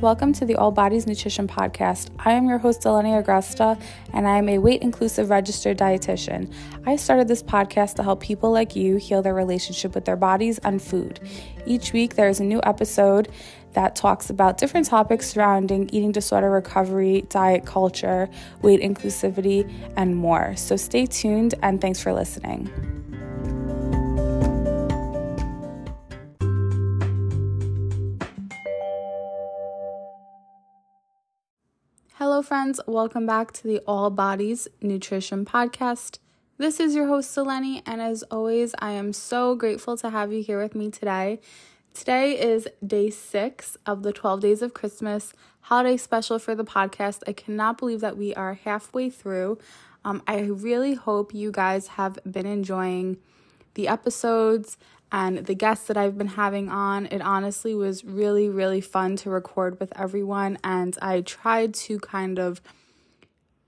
Welcome to the All Bodies Nutrition Podcast. I am your host, Eleni Agresta, and I am a weight inclusive registered dietitian. I started this podcast to help people like you heal their relationship with their bodies and food. Each week, there is a new episode that talks about different topics surrounding eating disorder recovery, diet culture, weight inclusivity, and more. So stay tuned, and thanks for listening. Friends. Welcome back to the All Bodies Nutrition Podcast. This is your host, Eleni, and as always, I am so grateful to have you here with me today. Today is day six of the 12 Days of Christmas holiday special for the podcast. I cannot believe that we are halfway through. Um, I really hope you guys have been enjoying the episodes and the guests that I've been having on. It honestly was really, really fun to record with everyone. And I tried to kind of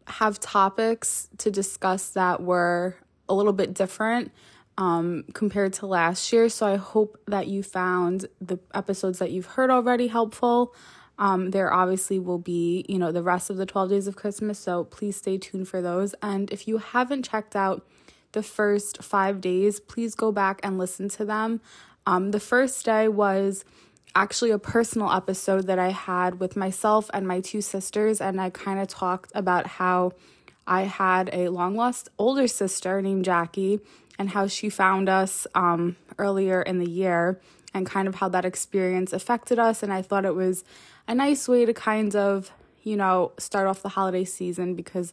have topics to discuss that were a little bit different um, compared to last year. So I hope that you found the episodes that you've heard already helpful. Um, there obviously will be, you know, the rest of the 12 days of Christmas. So please stay tuned for those. And if you haven't checked out the first five days, please go back and listen to them. Um, the first day was actually a personal episode that I had with myself and my two sisters, and I kind of talked about how I had a long lost older sister named Jackie and how she found us um, earlier in the year and kind of how that experience affected us. And I thought it was a nice way to kind of, you know, start off the holiday season because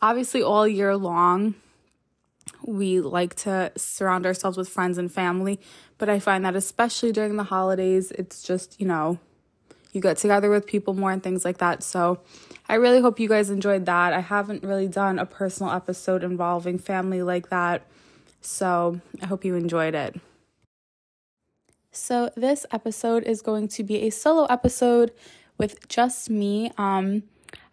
obviously all year long we like to surround ourselves with friends and family, but I find that especially during the holidays, it's just, you know, you get together with people more and things like that. So I really hope you guys enjoyed that. I haven't really done a personal episode involving family like that. So I hope you enjoyed it. So this episode is going to be a solo episode with just me. Um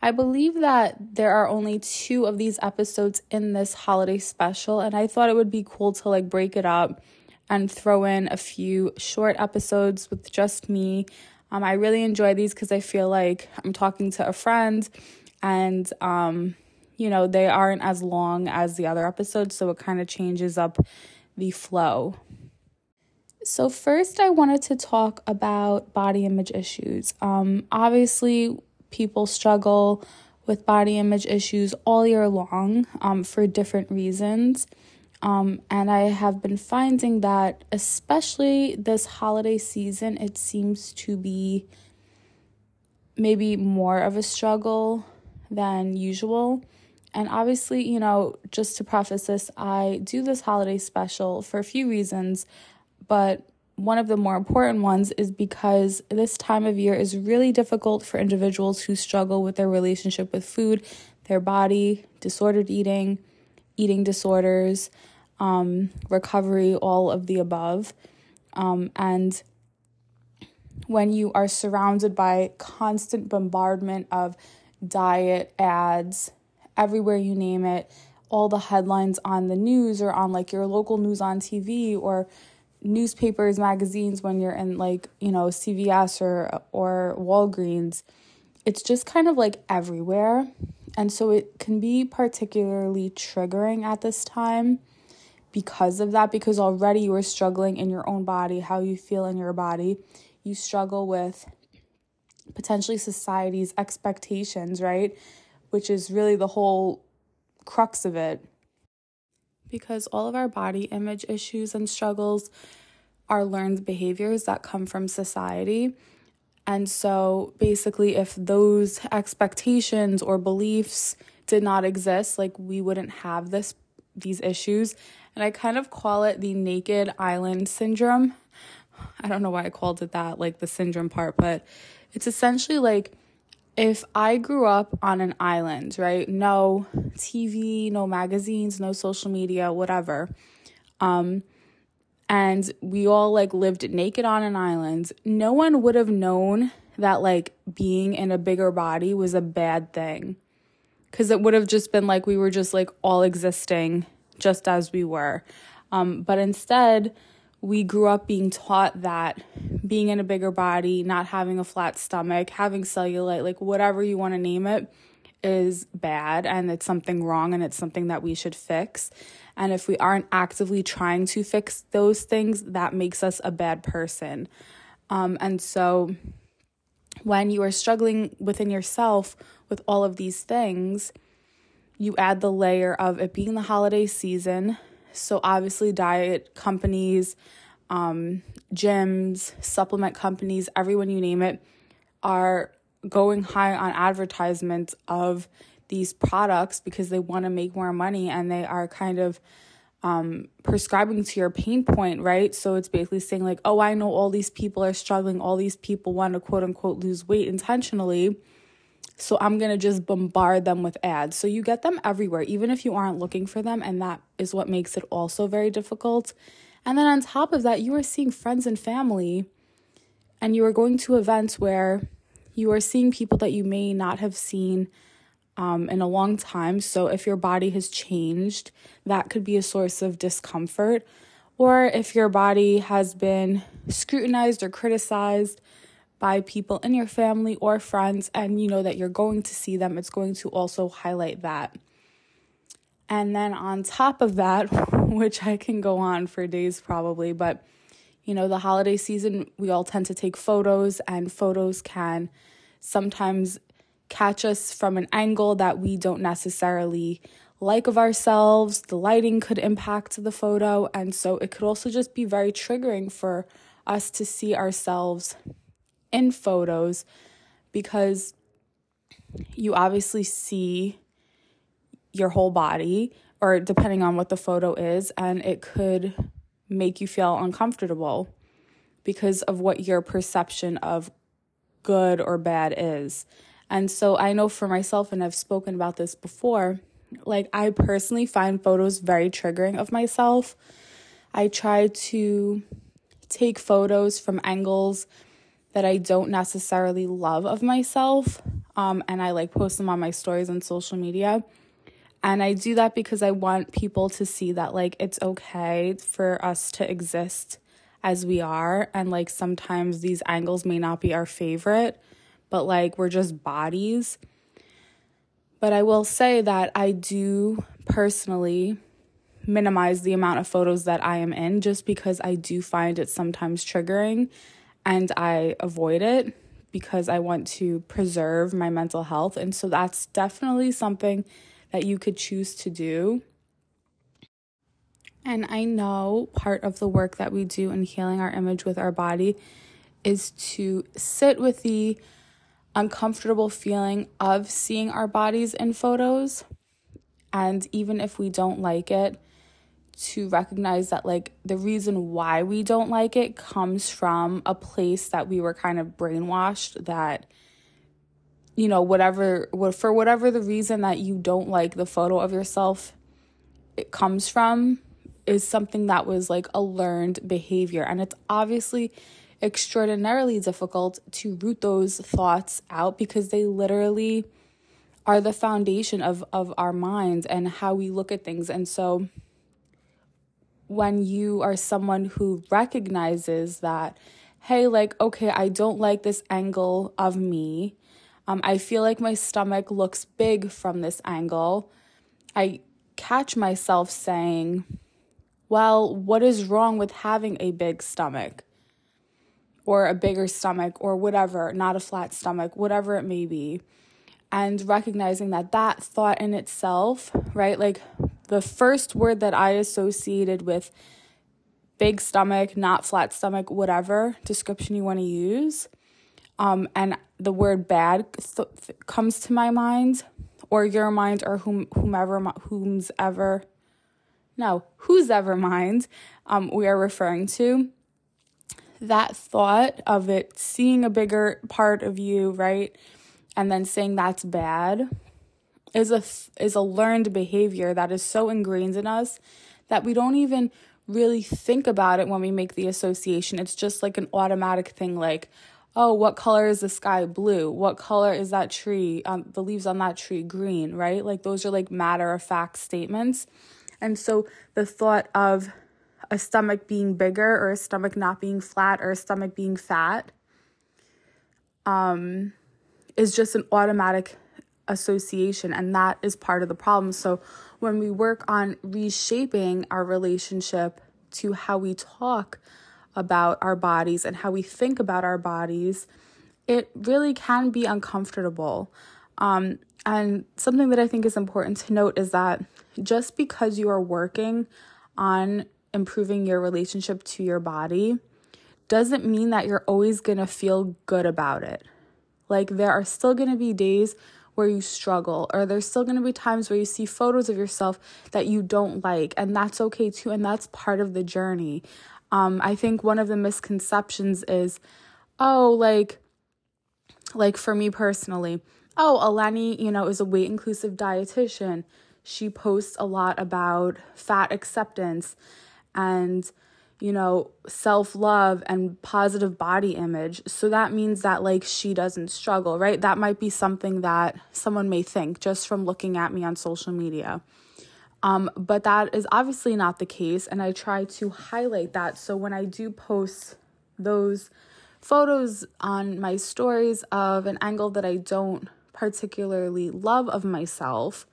I believe that there are only two of these episodes in this holiday special, and I thought it would be cool to like break it up and throw in a few short episodes with just me. Um, I really enjoy these because I feel like I'm talking to a friend, and um, you know, they aren't as long as the other episodes, so it kind of changes up the flow. So, first, I wanted to talk about body image issues. Um, obviously, people struggle with body image issues all year long um, for different reasons. Um, and I have been finding that, especially this holiday season, it seems to be maybe more of a struggle than usual. And obviously, you know, just to preface this, I do this holiday special for a few reasons, but one of the more important ones is because this time of year is really difficult for individuals who struggle with their relationship with food, their body, disordered eating, eating disorders, um, recovery, all of the above. Um, and when you are surrounded by constant bombardment of diet ads everywhere you name it, all the headlines on the news or on like your local news on TV or newspapers, magazines when you're in like, you know, CVS or or Walgreens. It's just kind of like everywhere. And so it can be particularly triggering at this time because of that because already you are struggling in your own body, how you feel in your body. You struggle with potentially society's expectations, right? Which is really the whole crux of it because all of our body image issues and struggles are learned behaviors that come from society. And so basically, if those expectations or beliefs did not exist, like we wouldn't have this these issues. And I kind of call it the naked island syndrome. I don't know why I called it that, like the syndrome part, but it's essentially like if I grew up on an island, right? No TV, no magazines, no social media, whatever. Um and we all like lived naked on an island. No one would have known that like being in a bigger body was a bad thing. Cuz it would have just been like we were just like all existing just as we were. Um but instead we grew up being taught that being in a bigger body, not having a flat stomach, having cellulite, like whatever you want to name it, is bad and it's something wrong and it's something that we should fix. And if we aren't actively trying to fix those things, that makes us a bad person. Um, and so when you are struggling within yourself with all of these things, you add the layer of it being the holiday season. So, obviously, diet companies, um, gyms, supplement companies, everyone you name it, are going high on advertisements of these products because they want to make more money and they are kind of um, prescribing to your pain point, right? So it's basically saying, like, oh, I know all these people are struggling, all these people want to quote unquote lose weight intentionally. So I'm going to just bombard them with ads. So you get them everywhere, even if you aren't looking for them. And that is what makes it also very difficult. And then on top of that, you are seeing friends and family, and you are going to events where you are seeing people that you may not have seen um, in a long time. So, if your body has changed, that could be a source of discomfort. Or if your body has been scrutinized or criticized by people in your family or friends, and you know that you're going to see them, it's going to also highlight that. And then on top of that, which I can go on for days probably, but you know, the holiday season, we all tend to take photos, and photos can sometimes catch us from an angle that we don't necessarily like of ourselves. The lighting could impact the photo. And so it could also just be very triggering for us to see ourselves in photos because you obviously see your whole body, or depending on what the photo is, and it could make you feel uncomfortable because of what your perception of good or bad is. And so I know for myself, and I've spoken about this before, like I personally find photos very triggering of myself. I try to take photos from angles that I don't necessarily love of myself. Um, and I like post them on my stories on social media. And I do that because I want people to see that, like, it's okay for us to exist as we are. And, like, sometimes these angles may not be our favorite but like we're just bodies. But I will say that I do personally minimize the amount of photos that I am in just because I do find it sometimes triggering and I avoid it because I want to preserve my mental health. And so that's definitely something that you could choose to do. And I know part of the work that we do in healing our image with our body is to sit with the uncomfortable feeling of seeing our bodies in photos. And even if we don't like it, to recognize that, like, the reason why we don't like it comes from a place that we were kind of brainwashed that, you know, whatever, for whatever the reason that you don't like the photo of yourself, it comes from is something that was like a learned behavior. And it's obviously extraordinarily difficult to root those thoughts out because they literally are the foundation of of our minds and how we look at things and so when you are someone who recognizes that hey like okay I don't like this angle of me um I feel like my stomach looks big from this angle I catch myself saying well what is wrong with having a big stomach or a bigger stomach or whatever, not a flat stomach, whatever it may be. And recognizing that that thought in itself, right? Like the first word that I associated with big stomach, not flat stomach, whatever description you want to use, um, and the word bad th- comes to my mind, or your mind, or whom whomever whom's ever, no, whose ever mind, um, we are referring to that thought of it seeing a bigger part of you, right? And then saying that's bad is a is a learned behavior that is so ingrained in us that we don't even really think about it when we make the association. It's just like an automatic thing like, oh, what color is the sky? Blue. What color is that tree? Um, the leaves on that tree? Green, right? Like those are like matter of fact statements. And so the thought of a stomach being bigger or a stomach not being flat or a stomach being fat um, is just an automatic association, and that is part of the problem. So, when we work on reshaping our relationship to how we talk about our bodies and how we think about our bodies, it really can be uncomfortable. Um, and something that I think is important to note is that just because you are working on improving your relationship to your body doesn't mean that you're always going to feel good about it. Like, there are still going to be days where you struggle, or there's still to be times where you see photos of yourself that you don't like, and that's okay too, and that's part of the journey. Um, I think one of the misconceptions is, oh, like, like for me personally, oh, Eleni, you know, is a weight inclusive dietitian. She posts a lot about fat acceptance and you know, self love and positive body image. So that means that like she doesn't struggle, right? That might be something that someone may think just from looking at me on social media. Um, but that is obviously not the case. And I try to highlight that. So when I do post those photos on my stories of an angle that I don't particularly love of myself,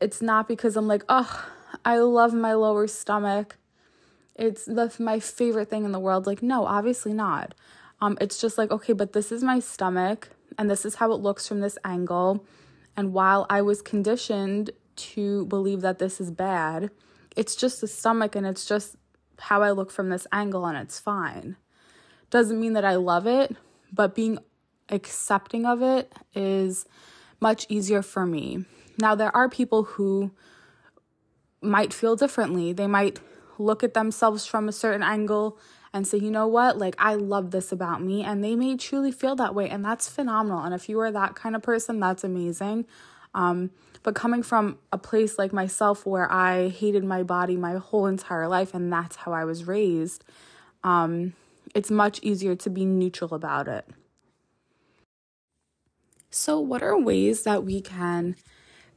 it's not because I'm like, oh, I love my lower stomach it's the my favorite thing in the world. Like, no, obviously not. Um, it's just like, okay, but this is my stomach and this is how it looks from this angle. And while I was conditioned to believe that this is bad, it's just the stomach and it's just how I look from this angle and it's fine. Doesn't mean that I love it, but being accepting of it is much easier for me. Now, there are people who might feel differently. They might look at themselves from a certain angle and say, you know what, like I love this about me. And they may truly feel that way. And that's phenomenal. And if you are that kind of person, that's amazing. Um, but coming from a place like myself where I hated my body my whole entire life and that's how I was raised, um, it's much easier to be neutral about it. So, what are ways that we can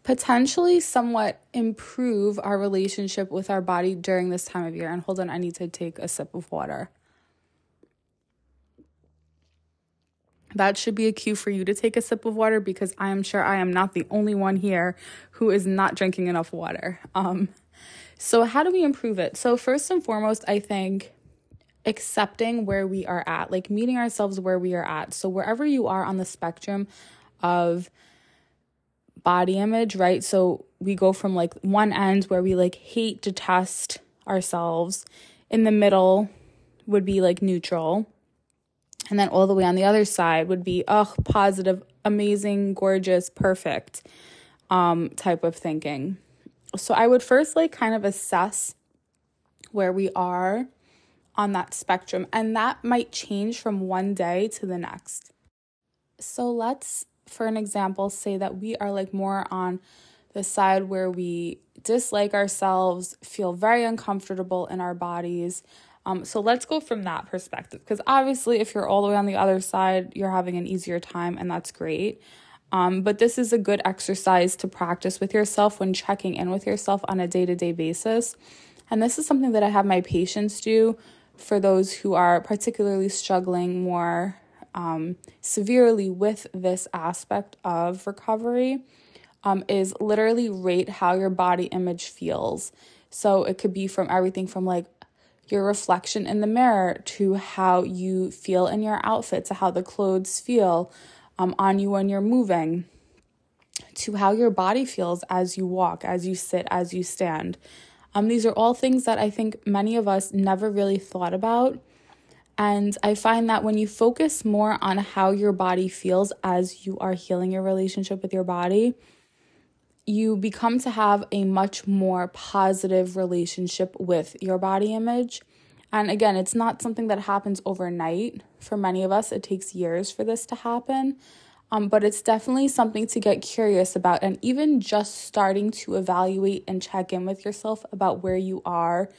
potentially somewhat improve our relationship with our body during this time of year. And hold on, I need to take a sip of water. That should be a cue for you to take a sip of water because I am sure I am not the only one here who is not drinking enough water. Um, so, how do we improve it? So, first and foremost, I think accepting where we are at, like meeting ourselves where we are at. So, wherever you are on the spectrum of body image, right? So we go from like one end where we like hate, detest ourselves. In the middle would be like neutral. And then all the way on the other side would be, oh, positive, amazing, gorgeous, perfect um, type of thinking. So I would first like kind of assess where we are on that spectrum, and that might change from one day to the next. So let's for an example, say that we are like more on the side where we dislike ourselves, feel very uncomfortable in our bodies. Um, so let's go from that perspective because obviously, if you're all the way on the other side, you're having an easier time, and that's great. Um, but this is a good exercise to practice with yourself when checking in with yourself on a day to day basis. And this is something that I have my patients do for those who are particularly struggling more um, severely with this aspect of recovery um, is literally rate how your body image feels. So it could be from everything from like your reflection in the mirror to how you feel in your outfit, to how the clothes feel um, on you when you're moving, to how your body feels as you walk, as you sit, as you stand. Um, these are all things that I think many of us never really thought about and I find that when you focus more on how your body feels as you are healing your relationship with your body, you become to have a much more positive relationship with your body image. And again, it's not something that happens overnight. For many of us, it takes years for this to happen. Um, but it's definitely something to get curious about. And even just starting to evaluate and check in with yourself about where you are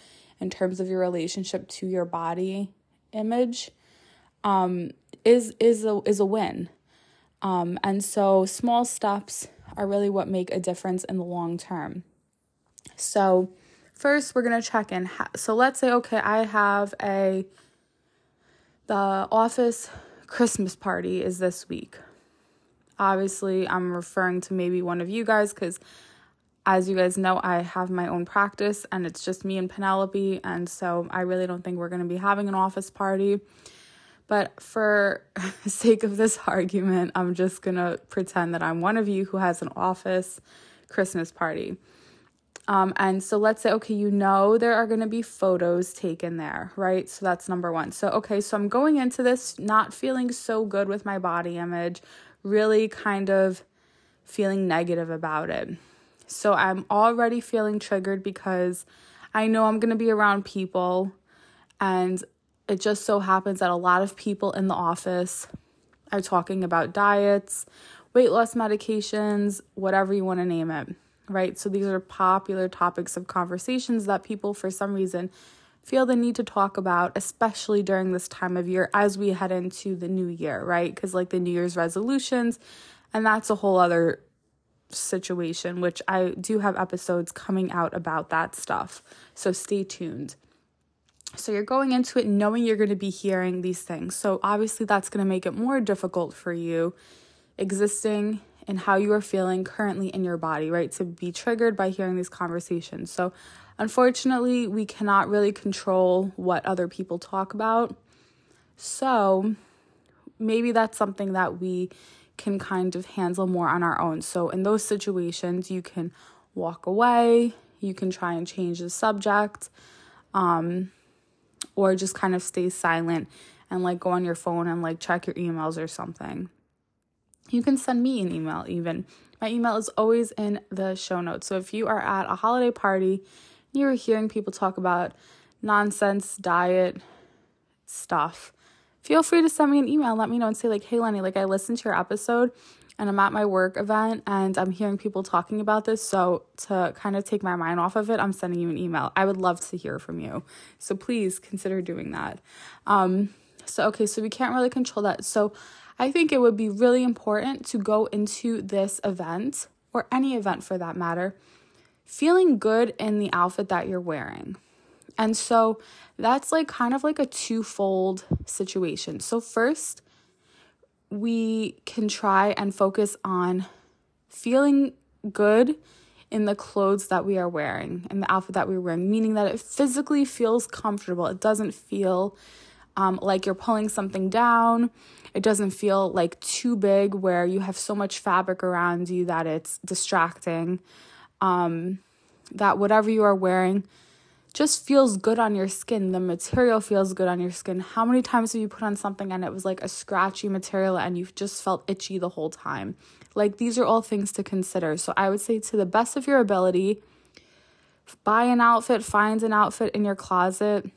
in terms of your relationship to your body image um, is is a is a win. Um, and so small steps are really what make a difference in the long term. So, first we're going to check in. So let's say, okay, I have a, the office Christmas party is this week. Obviously, I'm referring to maybe one of you guys because as you guys know, I have my own practice and it's just me and Penelope. And so I really don't think we're going to be having an office party. But for sake of this argument, I'm just going to pretend that I'm one of you who has an office Christmas party. Um, and so let's say, okay, you know there are going to be photos taken there, right? So that's number one. So, okay, so I'm going into this not feeling so good with my body image, really kind of feeling negative about it. So I'm already feeling triggered because I know I'm going to be around people and it just so happens that a lot of people in the office are talking about diets, weight loss medications, whatever you want to name it, right? So these are popular topics of conversations that people, for some reason, feel the need to talk about, especially during this time of year as we head into the new year, right? Because, like, the New Year's resolutions, and that's a whole other situation, which I do have episodes coming out about that stuff. So stay tuned. So you're going into it knowing you're going to be hearing these things. So obviously, that's going to make it more difficult for you existing and how you are feeling currently in your body, right? To be triggered by hearing these conversations. So, unfortunately, we cannot really control what other people talk about. So, maybe that's something that we can kind of handle more on our own. So, in those situations, you can walk away, you can try and change the subject. Um, or just kind of stay silent and like go on your phone and like check your emails or something. You can send me an email even. My email is always in the show notes. So if you are at a holiday party, you're hearing people talk about nonsense diet stuff, feel free to send me an email let me know and say like, "Hey Lenny, like I listened to your episode and I'm at my work event and I'm hearing people talking about this. So, to kind of take my mind off of it, I'm sending you an email. I would love to hear from you. So, please consider doing that. Um, so, okay, so we can't really control that. So, I think it would be really important to go into this event or any event for that matter feeling good in the outfit that you're wearing. And so that's like kind of like a twofold situation. So, first, we can try and focus on feeling good in the clothes that we are wearing and the outfit that we're wearing, meaning that it physically feels comfortable. It doesn't feel um, like you're pulling something down. It doesn't feel like too big where you have so much fabric around you that it's distracting. Um, that whatever you are wearing just feels good on your skin. The material feels good on your skin. How many times have you put on something and it was like a scratchy material and you've just felt itchy the whole time? Like these are all things to consider. So I would say to the best of your ability, buy an outfit, find an outfit in your closet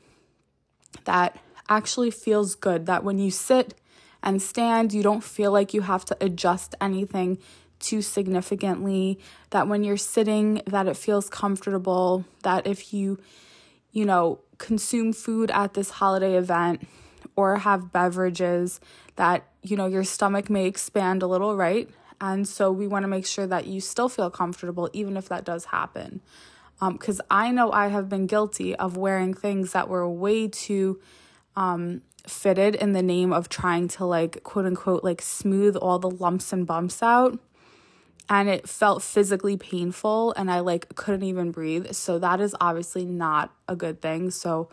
that actually feels good. That when you sit and stand, you don't feel like you have to adjust anything too significantly that when you're sitting that it feels comfortable that if you you know, consume food at this holiday event or have beverages that, you know, your stomach may expand a little, right? And so we want to make sure that you still feel comfortable, even if that does happen. Because um, I know I have been guilty of wearing things that were way too um, fitted in the name of trying to, like, quote unquote, like smooth all the lumps and bumps out and it felt physically painful and I like couldn't even breathe. So that is obviously not a good thing. So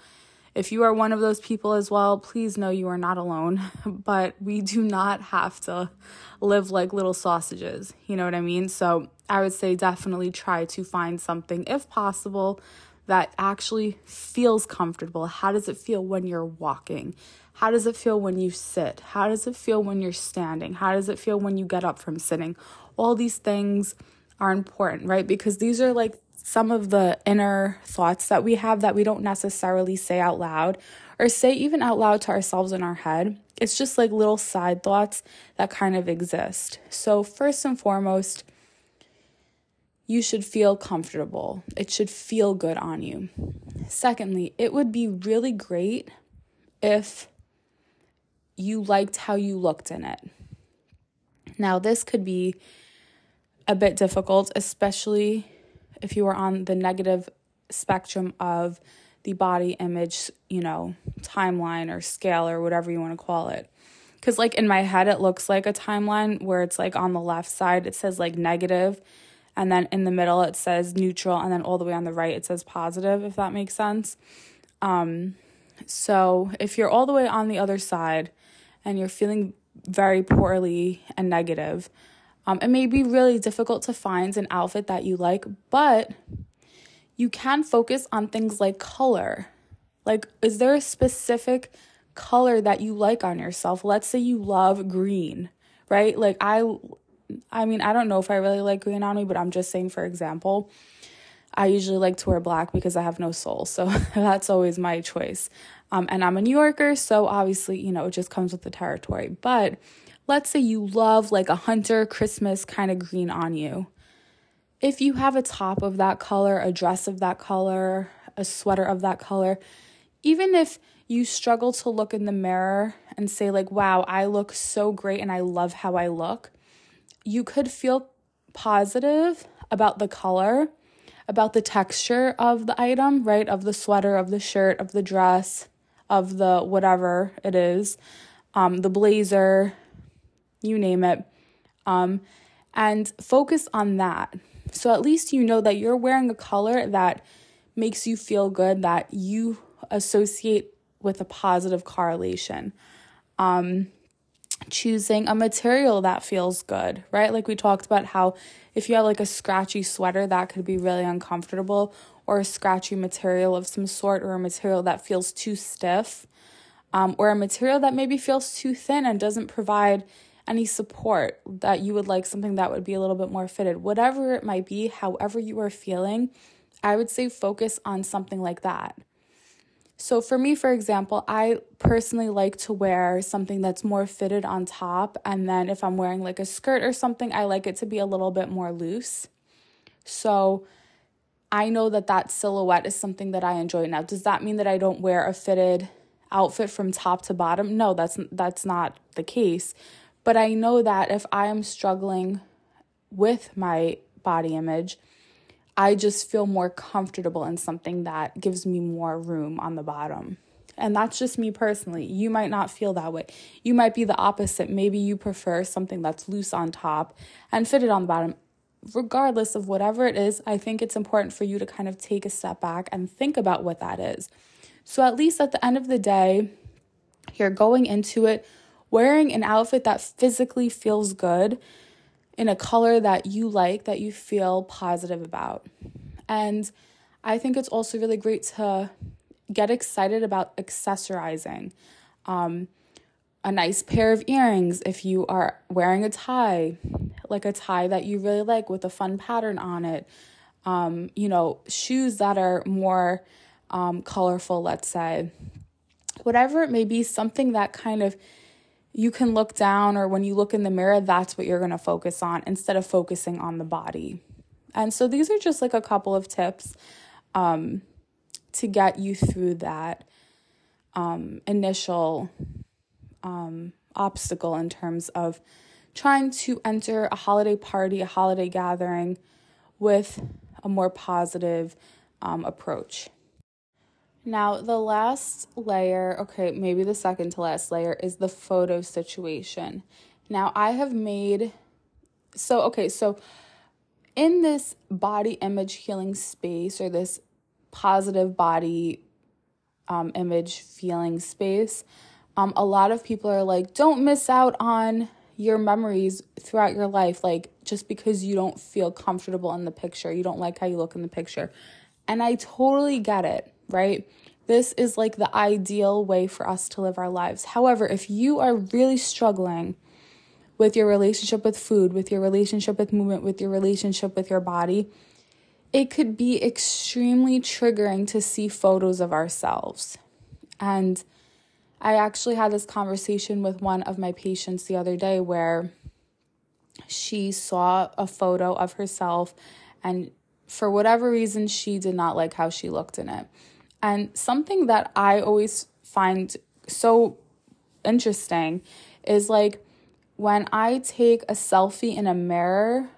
if you are one of those people as well, please know you are not alone, but we do not have to live like little sausages. You know what I mean? So I would say definitely try to find something if possible that actually feels comfortable. How does it feel when you're walking? How does it feel when you sit? How does it feel when you're standing? How does it feel when you get up from sitting? All these things are important, right? Because these are like some of the inner thoughts that we have that we don't necessarily say out loud or say even out loud to ourselves in our head. It's just like little side thoughts that kind of exist. So, first and foremost, you should feel comfortable. It should feel good on you. Secondly, it would be really great if you liked how you looked in it. Now, this could be a bit difficult, especially if you are on the negative spectrum of the body image, you know, timeline or scale or whatever you want to call it. Because, like, in my head, it looks like a timeline where it's like on the left side, it says like negative, and then in the middle, it says neutral, and then all the way on the right, it says positive, if that makes sense. Um, so, if you're all the way on the other side and you're feeling very poorly and negative, um, it may be really difficult to find an outfit that you like, but you can focus on things like color. Like, is there a specific color that you like on yourself. Let's say you love green, right? Like I I mean, I don't know if I really like green on me, but I'm just saying for example, I usually like to wear black because I have no soul. So that's always my choice. Um, and I'm a New Yorker, so obviously, you know, it just comes with the territory. But let's say you love like a hunter Christmas kind of green on you. If you have a top of that color, a dress of that color, a sweater of that color, even if you struggle to look in the mirror and say, like, wow, I look so great and I love how I look, you could feel positive about the color, about the texture of the item, right? Of the sweater, of the shirt, of the dress, of the whatever it is, um, the blazer, you name it. Um, and focus on that. So at least you know that you're wearing a color that makes you feel good, that you associate with a positive correlation. Um, choosing a material that feels good, right? Like we talked about how if you have like a scratchy sweater, that could be really uncomfortable, or a scratchy material of some sort, or a material that feels too stiff, um, or a material that maybe feels too thin and doesn't provide any support that you would like something that would be a little bit more fitted. Whatever it might be, however you are feeling, I would say focus on something like that. So, for me, for example, I personally like to wear something that's more fitted on top. And then if I'm wearing like a skirt or something, I like it to be a little bit more loose. So, I know that that silhouette is something that I enjoy. Now, does that mean that I don't wear a fitted outfit from top to bottom? No, that's that's not the case. But I know that if I am struggling with my body image, I just feel more comfortable in something that gives me more room on the bottom. And that's just me personally. You might not feel that way. You might be the opposite. Maybe you prefer something that's loose on top and fitted on the bottom. Regardless of whatever it is, I think it's important for you to kind of take a step back and think about what that is. So, at least at the end of the day, you're going into it wearing an outfit that physically feels good in a color that you like, that you feel positive about. And I think it's also really great to get excited about accessorizing. Um, a nice pair of earrings if you are wearing a tie, like a tie that you really like with a fun pattern on it. Um, you know, shoes that are more um, colorful, let's say. Whatever it may be, something that kind of you can look down or when you look in the mirror, that's what you're going to focus on instead of focusing on the body. And so these are just like a couple of tips um, to get you through that um, initial um, obstacle in terms of trying to enter a holiday party, a holiday gathering with a more positive um, approach. Now, the last layer, okay, maybe the second to last layer, is the photo situation. Now, I have made, so, okay, so in this body image healing space or this positive body um, image feeling space, um, a lot of people are like, don't miss out on your memories throughout your life, like just because you don't feel comfortable in the picture, you don't like how you look in the picture. And I totally get it right? This is like the ideal way for us to live our lives. However, if you are really struggling with your relationship with food, with your relationship with movement, with your relationship with your body, it could be extremely triggering to see photos of ourselves. And I actually had this conversation with one of my patients the other day where she saw a photo of herself and for whatever reason she did not like how she looked in it. And something that I always find so interesting is like when I take a selfie in a mirror,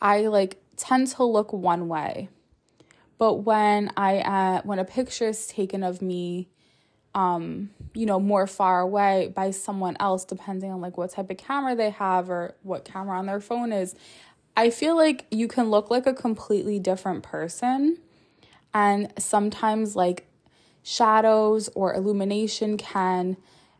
I like tend to look one way. But when I uh, when a picture is taken of me um, you know, more far away by someone else, depending on like what type of camera they have or what camera on their phone is. I feel like you can look like a completely different person. And sometimes, like, shadows or illumination can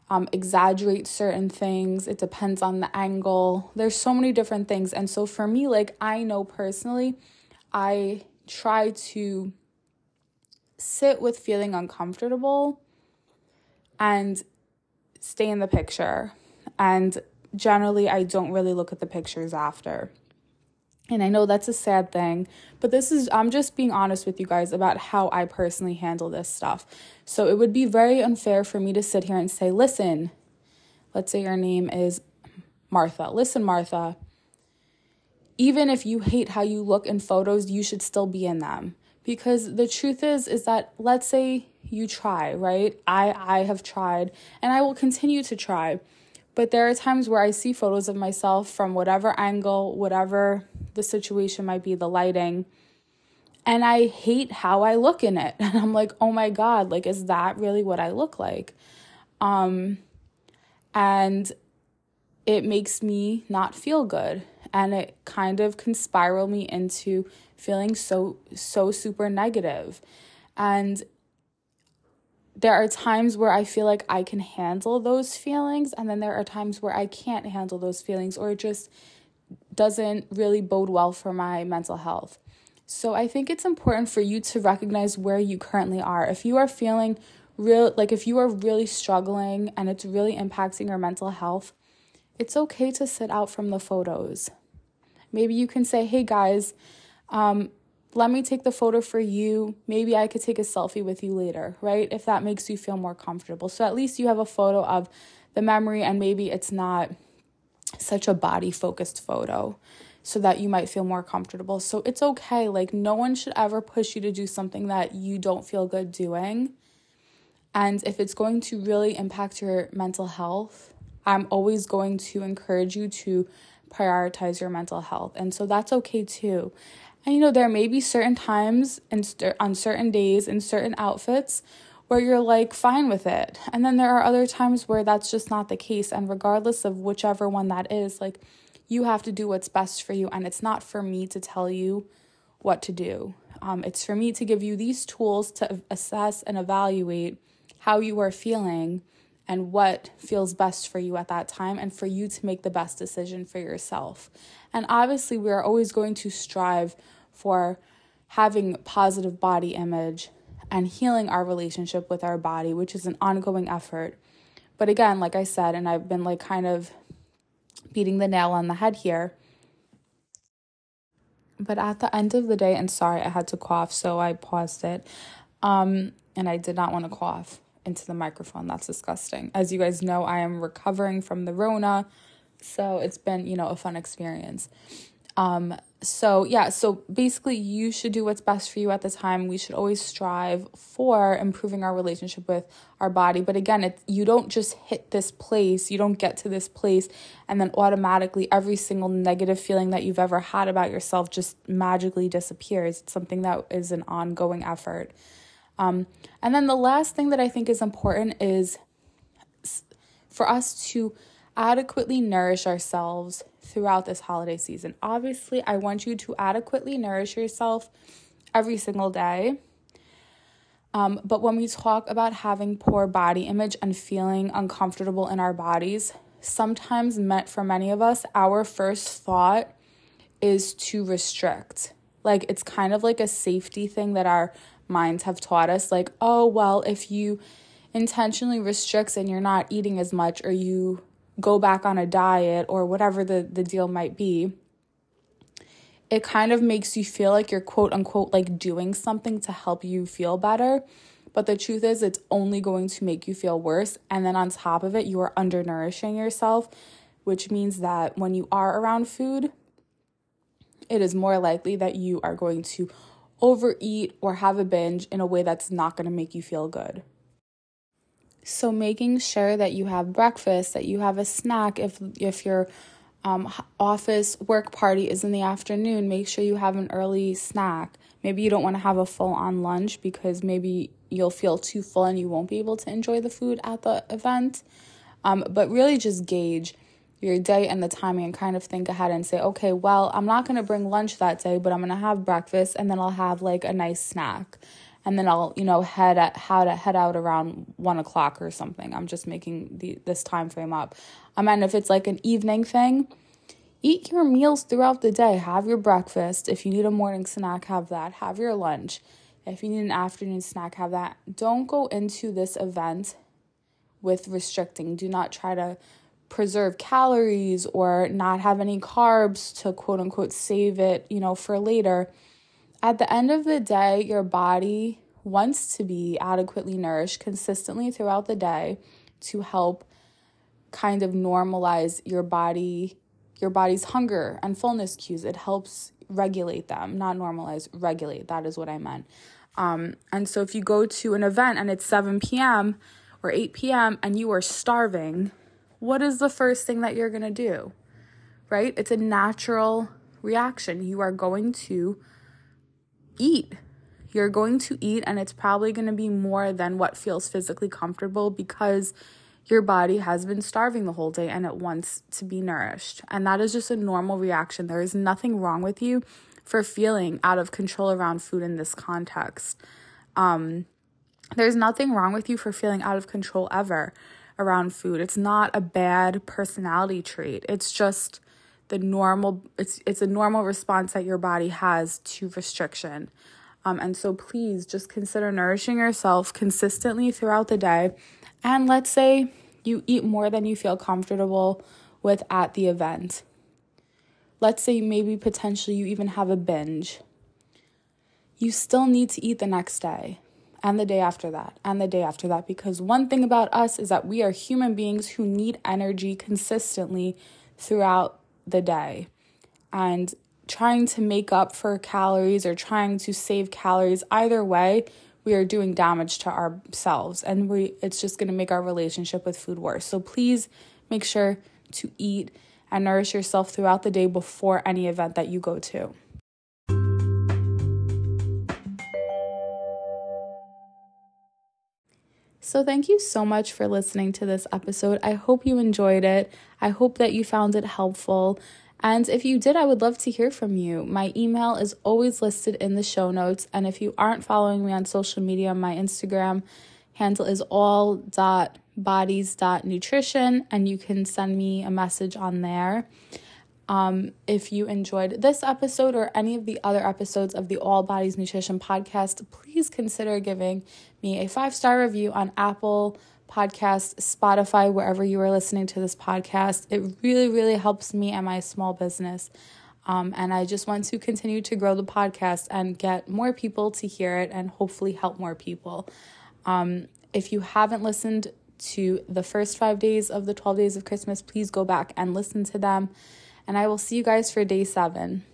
um, exaggerate certain things. It depends on the angle. There's so many different things. And so, for me, like, I know personally, I try to sit with feeling uncomfortable and stay in the picture. And generally, I don't really look at the pictures after. And I know that's a sad thing, but this is, I'm just being honest with you guys about how I personally handle this stuff. So it would be very unfair for me to sit here and say, listen, let's say your name is Martha. Listen, Martha, even if you hate how you look in photos, you should still be in them. Because the truth is, is that let's say you try, right? I I have tried and I will continue to try. But there are times where I see photos of myself from whatever angle, whatever the situation might be, the lighting, and I hate how I look in it. And I'm like, "Oh my god, like is that really what I look like?" Um and it makes me not feel good and it kind of can spiral me into feeling so so super negative. And there are times where I feel like I can handle those feelings, and then there are times where I can't handle those feelings, or it just doesn't really bode well for my mental health. So I think it's important for you to recognize where you currently are. If you are feeling real like if you are really struggling and it's really impacting your mental health, it's okay to sit out from the photos. Maybe you can say, "Hey guys, um, let me take the photo for you. Maybe I could take a selfie with you later, right? If that makes you feel more comfortable. So at least you have a photo of the memory and maybe it's not such a body focused photo so that you might feel more comfortable. So it's okay. Like, no one should ever push you to do something that you don't feel good doing. And if it's going to really impact your mental health, I'm always going to encourage you to prioritize your mental health. And so that's okay too. And you know, there may be certain times and st- on certain days in certain outfits where you're like fine with it. And then there are other times where that's just not the case. And regardless of whichever one that is, like you have to do what's best for you. And it's not for me to tell you what to do. Um, it's for me to give you these tools to assess and evaluate how you are feeling and what feels best for you at that time and for you to make the best decision for yourself. And obviously, we are always going to strive for having positive body image and healing our relationship with our body, which is an ongoing effort. But again, like I said, and I've been like kind of beating the nail on the head here. But at the end of the day, and sorry, I had to cough, so I paused it. Um, and I did not want to cough into the microphone. That's disgusting. As you guys know, I am recovering from the Rona, so it's been, you know, a fun experience. Um, so yeah, so basically you should do what's best for you at the time. We should always strive for improving our relationship with our body. But again, it you don't just hit this place, you don't get to this place and then automatically every single negative feeling that you've ever had about yourself just magically disappears. It's something that is an ongoing effort. Um, and then the last thing that I think is important is for us to adequately nourish ourselves throughout this holiday season. Obviously, I want you to adequately nourish yourself every single day. Um, but when we talk about having poor body image and feeling uncomfortable in our bodies, sometimes meant for many of us, our first thought is to restrict. Like it's kind of like a safety thing that our minds have taught us like, oh, well, if you intentionally restricts and you're not eating as much or you go back on a diet or whatever the, the deal might be, it kind of makes you feel like you're quote unquote like doing something to help you feel better. But the truth is, it's only going to make you feel worse. And then on top of it, you are undernourishing yourself, which means that when you are around food, it is more likely that you are going to overeat or have a binge in a way that's not going to make you feel good. So making sure that you have breakfast, that you have a snack if if you're um, office work party is in the afternoon, make sure you have an early snack. Maybe you don't want to have a full on lunch because maybe you'll feel too full and you won't be able to enjoy the food at the event. Um, but really just gauge your day and the timing and kind of think ahead and say, okay, well, I'm not going to bring lunch that day, but I'm going to have breakfast and then I'll have like a nice snack. And then I'll, you know, head at how to head out around one o'clock or something. I'm just making the this time frame up. Um, and if it's like an evening thing, eat your meals throughout the day. Have your breakfast. If you need a morning snack, have that. Have your lunch. If you need an afternoon snack, have that. Don't go into this event with restricting. Do not try to preserve calories or not have any carbs to quote unquote save it, you know, for later. At the end of the day, your body wants to be adequately nourished consistently throughout the day to help kind of normalize your body your body's hunger and fullness cues it helps regulate them not normalize regulate that is what i meant um, and so if you go to an event and it's 7 p.m or 8 p.m and you are starving what is the first thing that you're going to do? Right? It's a natural reaction. You are going to eat. You're going to eat, and it's probably going to be more than what feels physically comfortable because your body has been starving the whole day and it wants to be nourished. And that is just a normal reaction. There is nothing wrong with you for feeling out of control around food in this context. Um, there's nothing wrong with you for feeling out of control ever around food. It's not a bad personality trait. It's just the normal it's it's a normal response that your body has to restriction. Um, and so please just consider nourishing yourself consistently throughout the day. And let's say you eat more than you feel comfortable with at the event. Let's say maybe potentially you even have a binge. You still need to eat the next day and the day after that, and the day after that. Because one thing about us is that we are human beings who need energy consistently throughout the day. And trying to make up for calories or trying to save calories, either way, we are doing damage to ourselves and we it's just going to make our relationship with food worse. So please make sure to eat and nourish yourself throughout the day before any event that you go to. So, thank you so much for listening to this episode. I hope you enjoyed it. I hope that you found it helpful. And if you did, I would love to hear from you. My email is always listed in the show notes. And if you aren't following me on social media, my Instagram handle is all dot bodies dot nutrition, and you can send me a message on there. Um, if you enjoyed this episode or any of the other episodes of the All Bodies Nutrition podcast, please consider giving me a five star review on Apple Podcasts, Spotify, wherever you are listening to this podcast. It really, really helps me and my small business. Um, and I just want to continue to grow the podcast and get more people to hear it and hopefully help more people. Um, if you haven't listened to the first five days of the 12 days of Christmas, please go back and listen to them and I will see you guys for day seven.